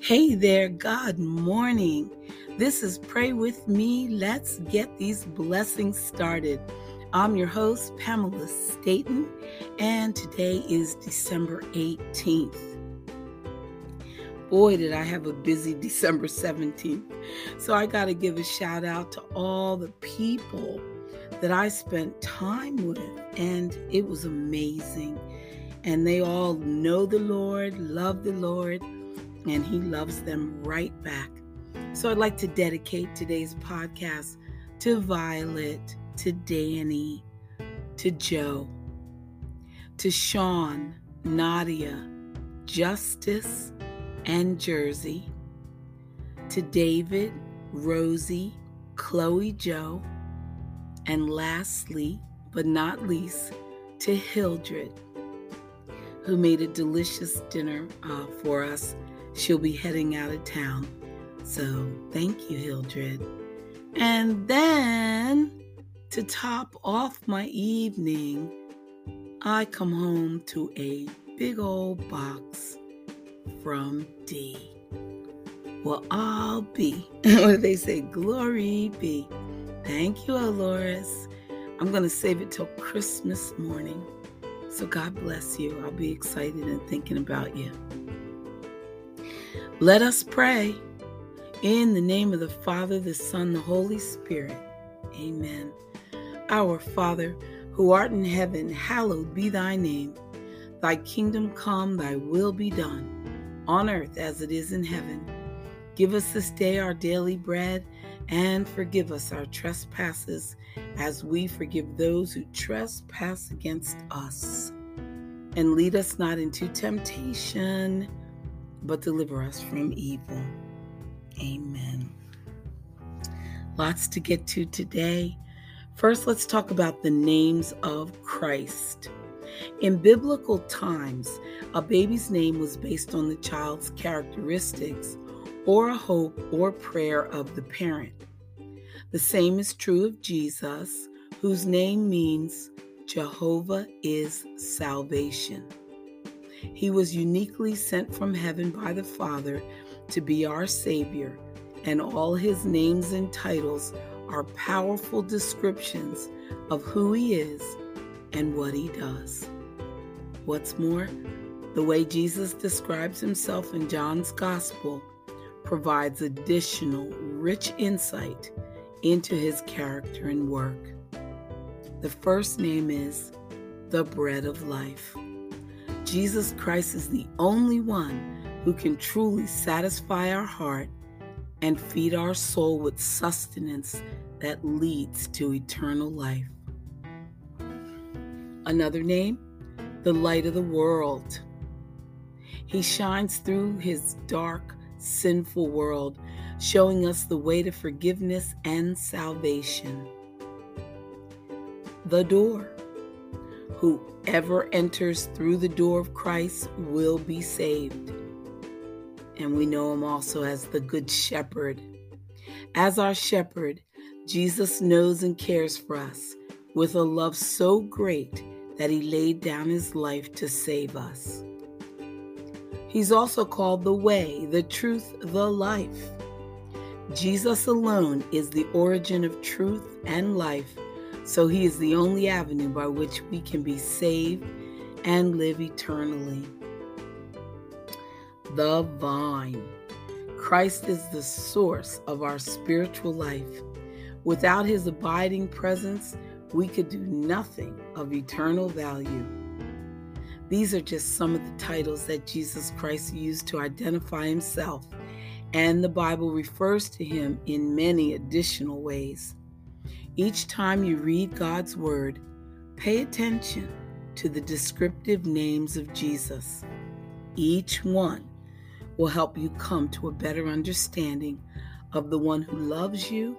hey there, God morning. This is Pray With Me. Let's get these blessings started. I'm your host, Pamela Staten, and today is December 18th. Boy, did I have a busy December 17th. So I got to give a shout out to all the people that I spent time with, and it was amazing. And they all know the Lord, love the Lord, and He loves them right back. So I'd like to dedicate today's podcast to Violet, to Danny, to Joe, to Sean, Nadia, Justice, and Jersey, to David, Rosie, Chloe Joe, and lastly, but not least, to Hildred, who made a delicious dinner uh, for us. She'll be heading out of town. So thank you, Hildred. And then to top off my evening, I come home to a big old box from D. Well, I'll be. they say? Glory be. Thank you, Aloris. I'm going to save it till Christmas morning. So God bless you. I'll be excited and thinking about you. Let us pray. In the name of the Father, the Son, the Holy Spirit. Amen. Our Father, who art in heaven, hallowed be thy name. Thy kingdom come, thy will be done, on earth as it is in heaven. Give us this day our daily bread and forgive us our trespasses as we forgive those who trespass against us. And lead us not into temptation, but deliver us from evil. Amen. Lots to get to today. First, let's talk about the names of Christ. In biblical times, a baby's name was based on the child's characteristics or a hope or prayer of the parent. The same is true of Jesus, whose name means Jehovah is salvation. He was uniquely sent from heaven by the Father to be our Savior, and all his names and titles are powerful descriptions of who he is and what he does. What's more, the way Jesus describes himself in John's Gospel provides additional rich insight into his character and work. The first name is the bread of life. Jesus Christ is the only one who can truly satisfy our heart and feed our soul with sustenance that leads to eternal life. Another name, the light of the world. He shines through his dark, sinful world, showing us the way to forgiveness and salvation. The door. Whoever enters through the door of Christ will be saved. And we know him also as the Good Shepherd. As our shepherd, Jesus knows and cares for us with a love so great that he laid down his life to save us. He's also called the way, the truth, the life. Jesus alone is the origin of truth and life, so he is the only avenue by which we can be saved and live eternally. The vine. Christ is the source of our spiritual life. Without his abiding presence, we could do nothing of eternal value. These are just some of the titles that Jesus Christ used to identify himself, and the Bible refers to him in many additional ways. Each time you read God's Word, pay attention to the descriptive names of Jesus. Each one will help you come to a better understanding of the one who loves you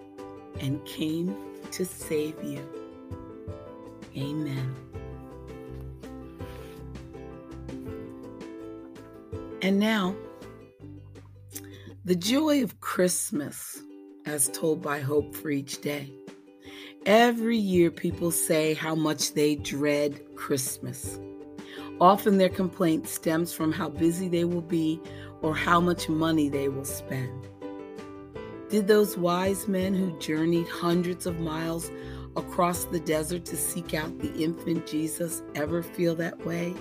and came to save you. Amen. And now, the joy of Christmas, as told by Hope for each day. Every year, people say how much they dread Christmas. Often their complaint stems from how busy they will be or how much money they will spend. Did those wise men who journeyed hundreds of miles across the desert to seek out the infant Jesus ever feel that way?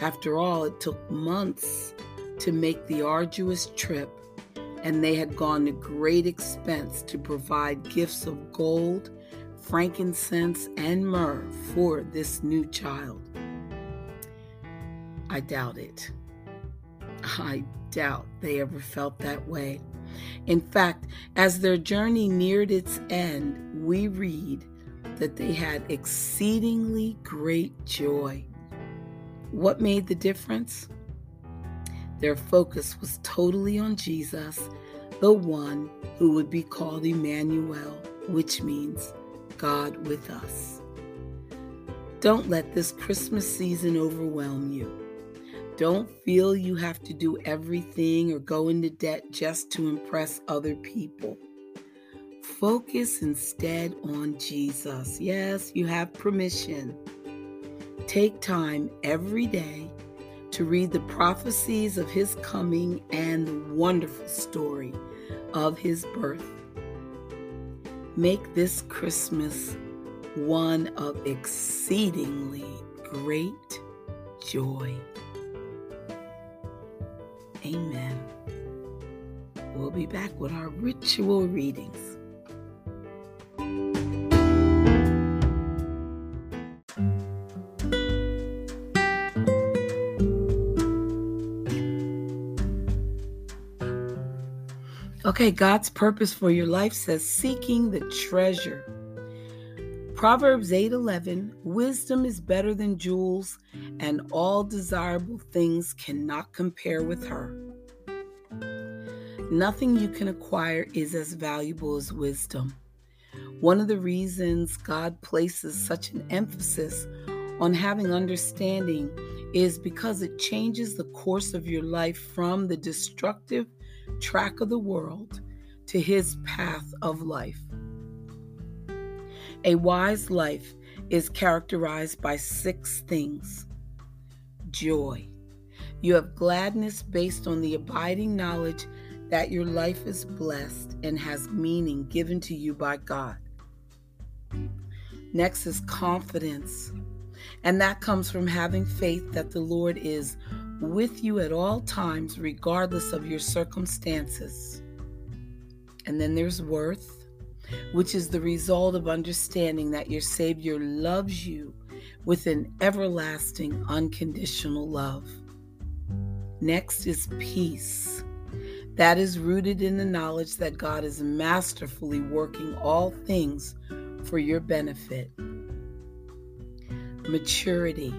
After all, it took months to make the arduous trip, and they had gone to great expense to provide gifts of gold, frankincense, and myrrh for this new child. I doubt it. I doubt they ever felt that way. In fact, as their journey neared its end, we read that they had exceedingly great joy. What made the difference? Their focus was totally on Jesus, the one who would be called Emmanuel, which means God with us. Don't let this Christmas season overwhelm you. Don't feel you have to do everything or go into debt just to impress other people. Focus instead on Jesus. Yes, you have permission. Take time every day to read the prophecies of his coming and the wonderful story of his birth. Make this Christmas one of exceedingly great joy. Amen. We'll be back with our ritual readings. Okay, God's purpose for your life says seeking the treasure. Proverbs 8:11 Wisdom is better than jewels and all desirable things cannot compare with her. Nothing you can acquire is as valuable as wisdom. One of the reasons God places such an emphasis on having understanding is because it changes the course of your life from the destructive track of the world to his path of life. A wise life is characterized by six things joy. You have gladness based on the abiding knowledge that your life is blessed and has meaning given to you by God. Next is confidence, and that comes from having faith that the Lord is with you at all times, regardless of your circumstances. And then there's worth, which is the result of understanding that your Savior loves you with an everlasting, unconditional love. Next is peace. That is rooted in the knowledge that God is masterfully working all things for your benefit. Maturity,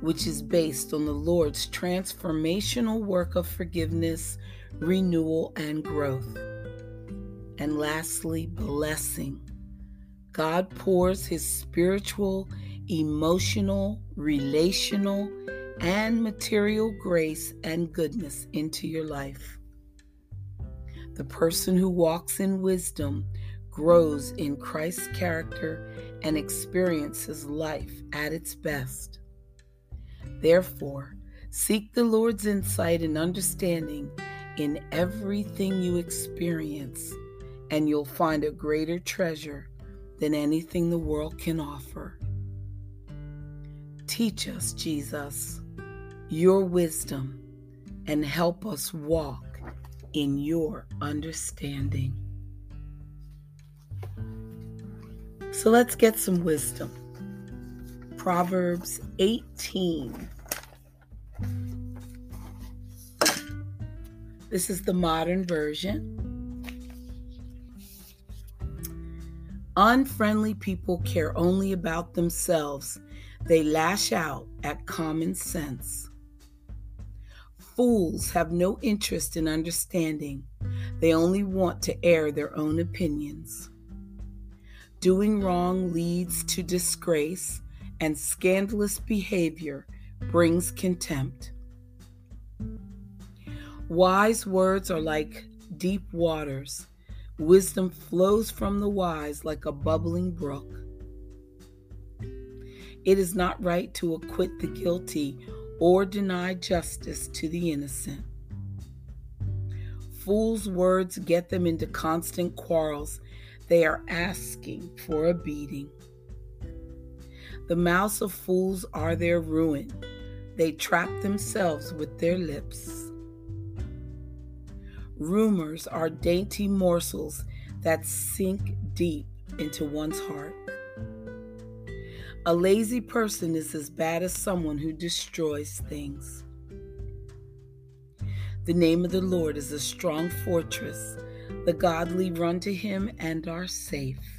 which is based on the Lord's transformational work of forgiveness, renewal, and growth. And lastly, blessing. God pours his spiritual, emotional, relational, and material grace and goodness into your life. The person who walks in wisdom grows in Christ's character and experiences life at its best. Therefore, seek the Lord's insight and understanding in everything you experience and you'll find a greater treasure than anything the world can offer. Teach us, Jesus, your wisdom and help us walk in your understanding. So let's get some wisdom. Proverbs 18. This is the modern version. Unfriendly people care only about themselves. They lash out at common sense. Fools have no interest in understanding. They only want to air their own opinions. Doing wrong leads to disgrace, and scandalous behavior brings contempt. Wise words are like deep waters Wisdom flows from the wise like a bubbling brook. It is not right to acquit the guilty or deny justice to the innocent. Fools' words get them into constant quarrels. They are asking for a beating. The mouths of fools are their ruin. They trap themselves with their lips. Rumors are dainty morsels that sink deep into one's heart. A lazy person is as bad as someone who destroys things. The name of the Lord is a strong fortress. The godly run to him and are safe.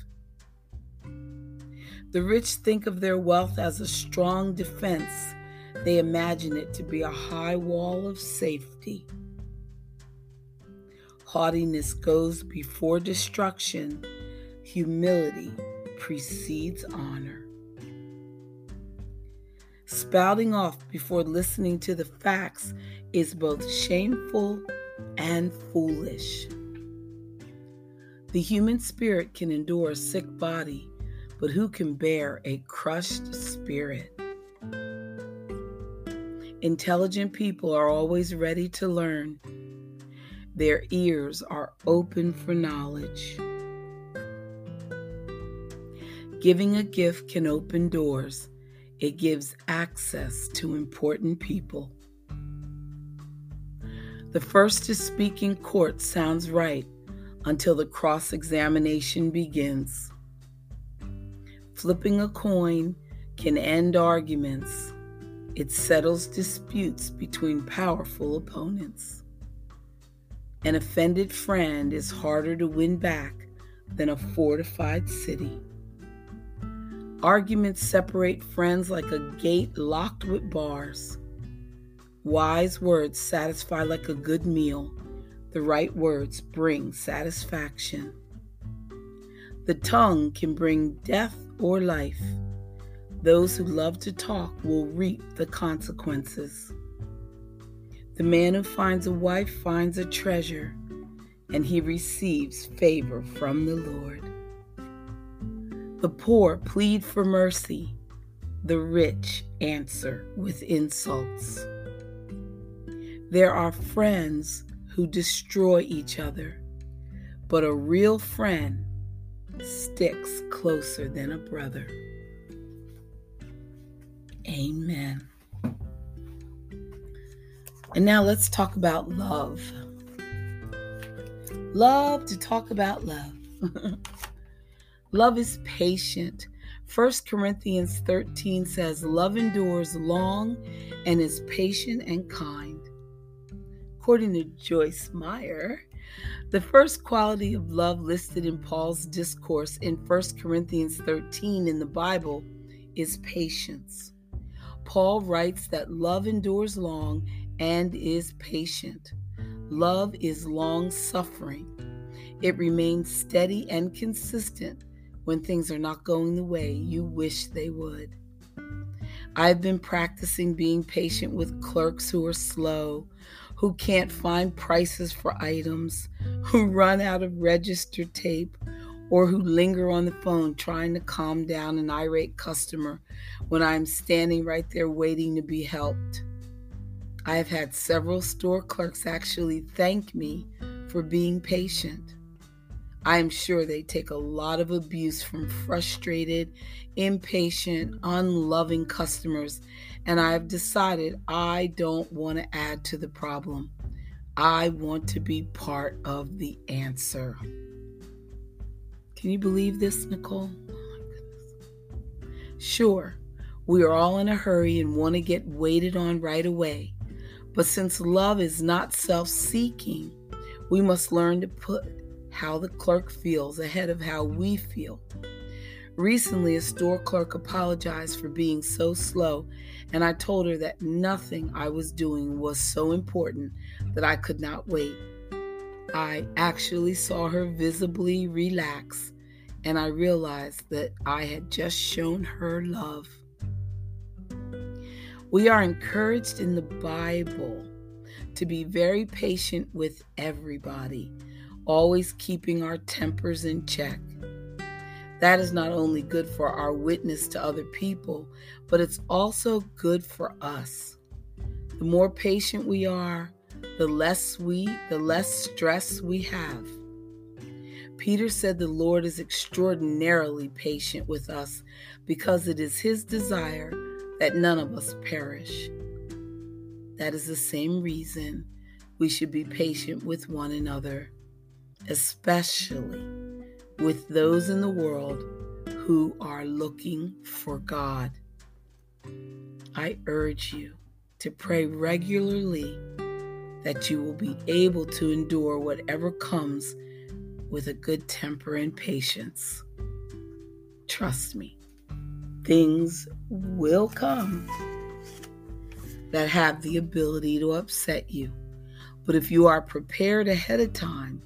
The rich think of their wealth as a strong defense. They imagine it to be a high wall of safety. Haughtiness goes before destruction, humility precedes honor. Spouting off before listening to the facts is both shameful and foolish. The human spirit can endure a sick body, but who can bear a crushed spirit? Intelligent people are always ready to learn their ears are open for knowledge. Giving a gift can open doors, it gives access to important people. The first to speak in court sounds right until the cross examination begins. Flipping a coin can end arguments, it settles disputes between powerful opponents. An offended friend is harder to win back than a fortified city. Arguments separate friends like a gate locked with bars. Wise words satisfy like a good meal. The right words bring satisfaction. The tongue can bring death or life. Those who love to talk will reap the consequences. The man who finds a wife finds a treasure, and he receives favor from the Lord. The poor plead for mercy, the rich answer with insults. There are friends who destroy each other, but a real friend sticks closer than a brother. Amen. And now let's talk about love. Love to talk about love. love is patient. 1 Corinthians 13 says, Love endures long and is patient and kind. According to Joyce Meyer, the first quality of love listed in Paul's discourse in 1 Corinthians 13 in the Bible is patience. Paul writes that love endures long and is patient. Love is long suffering. It remains steady and consistent when things are not going the way you wish they would. I've been practicing being patient with clerks who are slow, who can't find prices for items, who run out of register tape, or who linger on the phone trying to calm down an irate customer when I'm standing right there waiting to be helped. I have had several store clerks actually thank me for being patient. I am sure they take a lot of abuse from frustrated, impatient, unloving customers, and I have decided I don't want to add to the problem. I want to be part of the answer. Can you believe this, Nicole? Oh. Sure, we are all in a hurry and want to get waited on right away. But since love is not self seeking, we must learn to put how the clerk feels ahead of how we feel. Recently, a store clerk apologized for being so slow, and I told her that nothing I was doing was so important that I could not wait. I actually saw her visibly relax, and I realized that I had just shown her love. We are encouraged in the Bible to be very patient with everybody, always keeping our tempers in check. That is not only good for our witness to other people, but it's also good for us. The more patient we are, the less we, the less stress we have. Peter said the Lord is extraordinarily patient with us because it is his desire that none of us perish. That is the same reason we should be patient with one another, especially with those in the world who are looking for God. I urge you to pray regularly that you will be able to endure whatever comes with a good temper and patience. Trust me, things will come that have the ability to upset you. But if you are prepared ahead of time,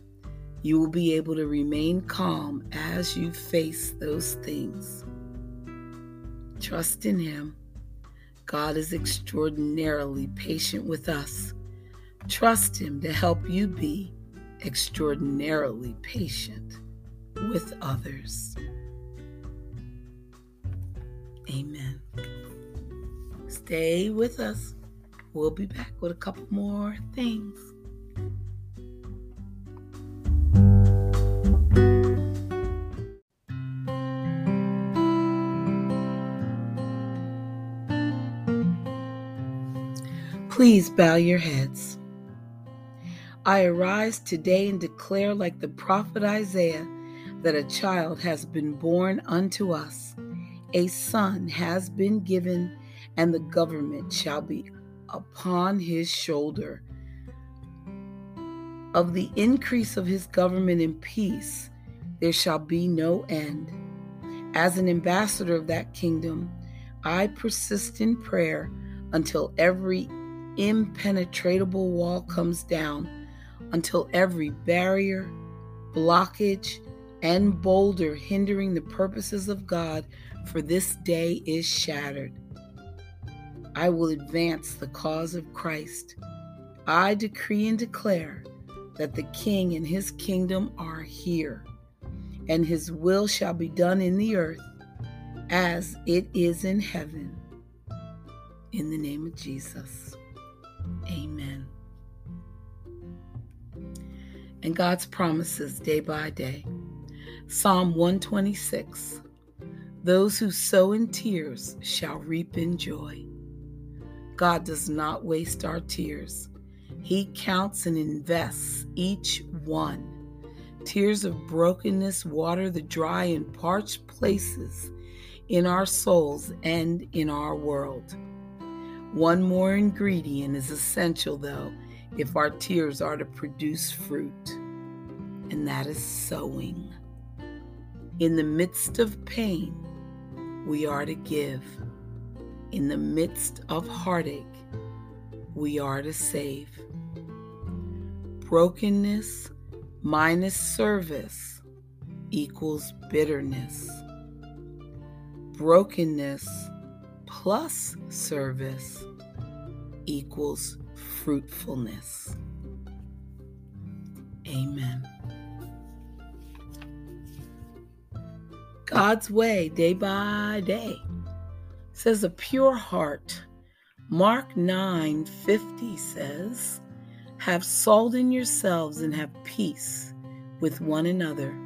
you will be able to remain calm as you face those things. Trust in Him. God is extraordinarily patient with us. Trust Him to help you be extraordinarily patient with others. Amen. Stay with us. We'll be back with a couple more things. Please bow your heads. I arise today and declare, like the prophet Isaiah, that a child has been born unto us, a son has been given, and the government shall be upon his shoulder. Of the increase of his government and peace, there shall be no end. As an ambassador of that kingdom, I persist in prayer until every impenetrable wall comes down until every barrier, blockage, and boulder hindering the purposes of God for this day is shattered. I will advance the cause of Christ. I decree and declare that the King and his kingdom are here, and his will shall be done in the earth as it is in heaven. In the name of Jesus. Amen and God's promises day by day. Psalm 126 Those who sow in tears shall reap in joy. God does not waste our tears, He counts and invests each one. Tears of brokenness water the dry and parched places in our souls and in our world. One more ingredient is essential, though, if our tears are to produce fruit, and that is sowing. In the midst of pain, we are to give. In the midst of heartache, we are to save. Brokenness minus service equals bitterness. Brokenness plus service equals fruitfulness. Amen. God's way, day by day, says a pure heart. Mark 9 50 says, Have salt in yourselves and have peace with one another.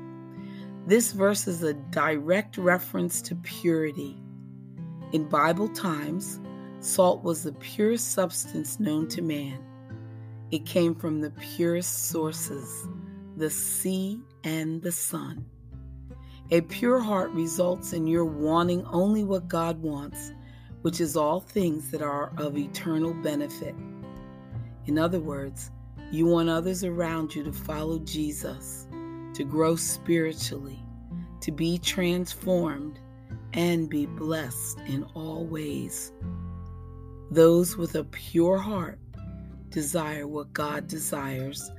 This verse is a direct reference to purity. In Bible times, Salt was the purest substance known to man. It came from the purest sources, the sea and the sun. A pure heart results in your wanting only what God wants, which is all things that are of eternal benefit. In other words, you want others around you to follow Jesus, to grow spiritually, to be transformed, and be blessed in all ways. Those with a pure heart desire what God desires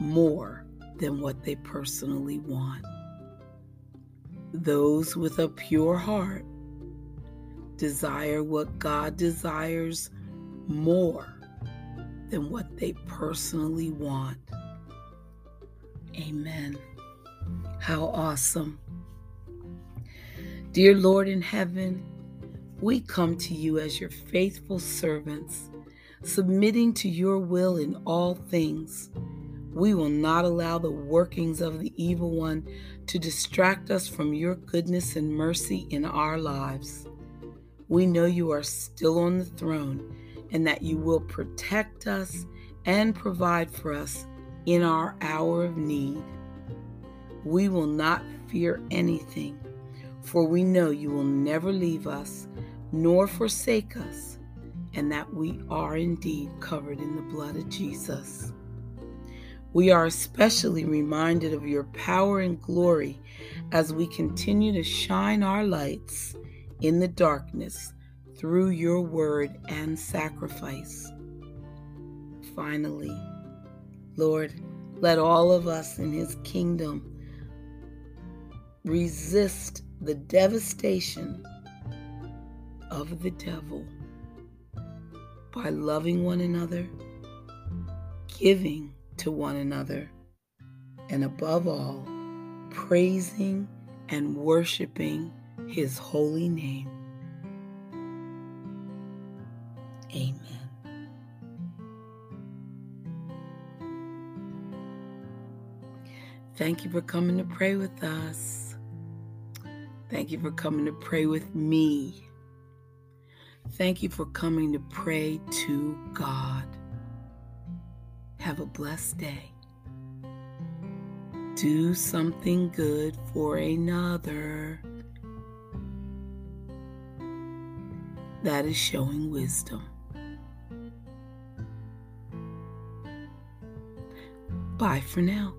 more than what they personally want. Those with a pure heart desire what God desires more than what they personally want. Amen. How awesome. Dear Lord in heaven, we come to you as your faithful servants, submitting to your will in all things. We will not allow the workings of the evil one to distract us from your goodness and mercy in our lives. We know you are still on the throne and that you will protect us and provide for us in our hour of need. We will not fear anything for we know you will never leave us nor forsake us, and that we are indeed covered in the blood of Jesus. We are especially reminded of your power and glory as we continue to shine our lights in the darkness through your word and sacrifice. Finally, Lord, let all of us in his kingdom resist the devastation of the devil by loving one another, giving to one another, and above all, praising and worshiping his holy name. Amen. Thank you for coming to pray with us. Thank you for coming to pray with me. Thank you for coming to pray to God. Have a blessed day. Do something good for another. That is showing wisdom. Bye for now.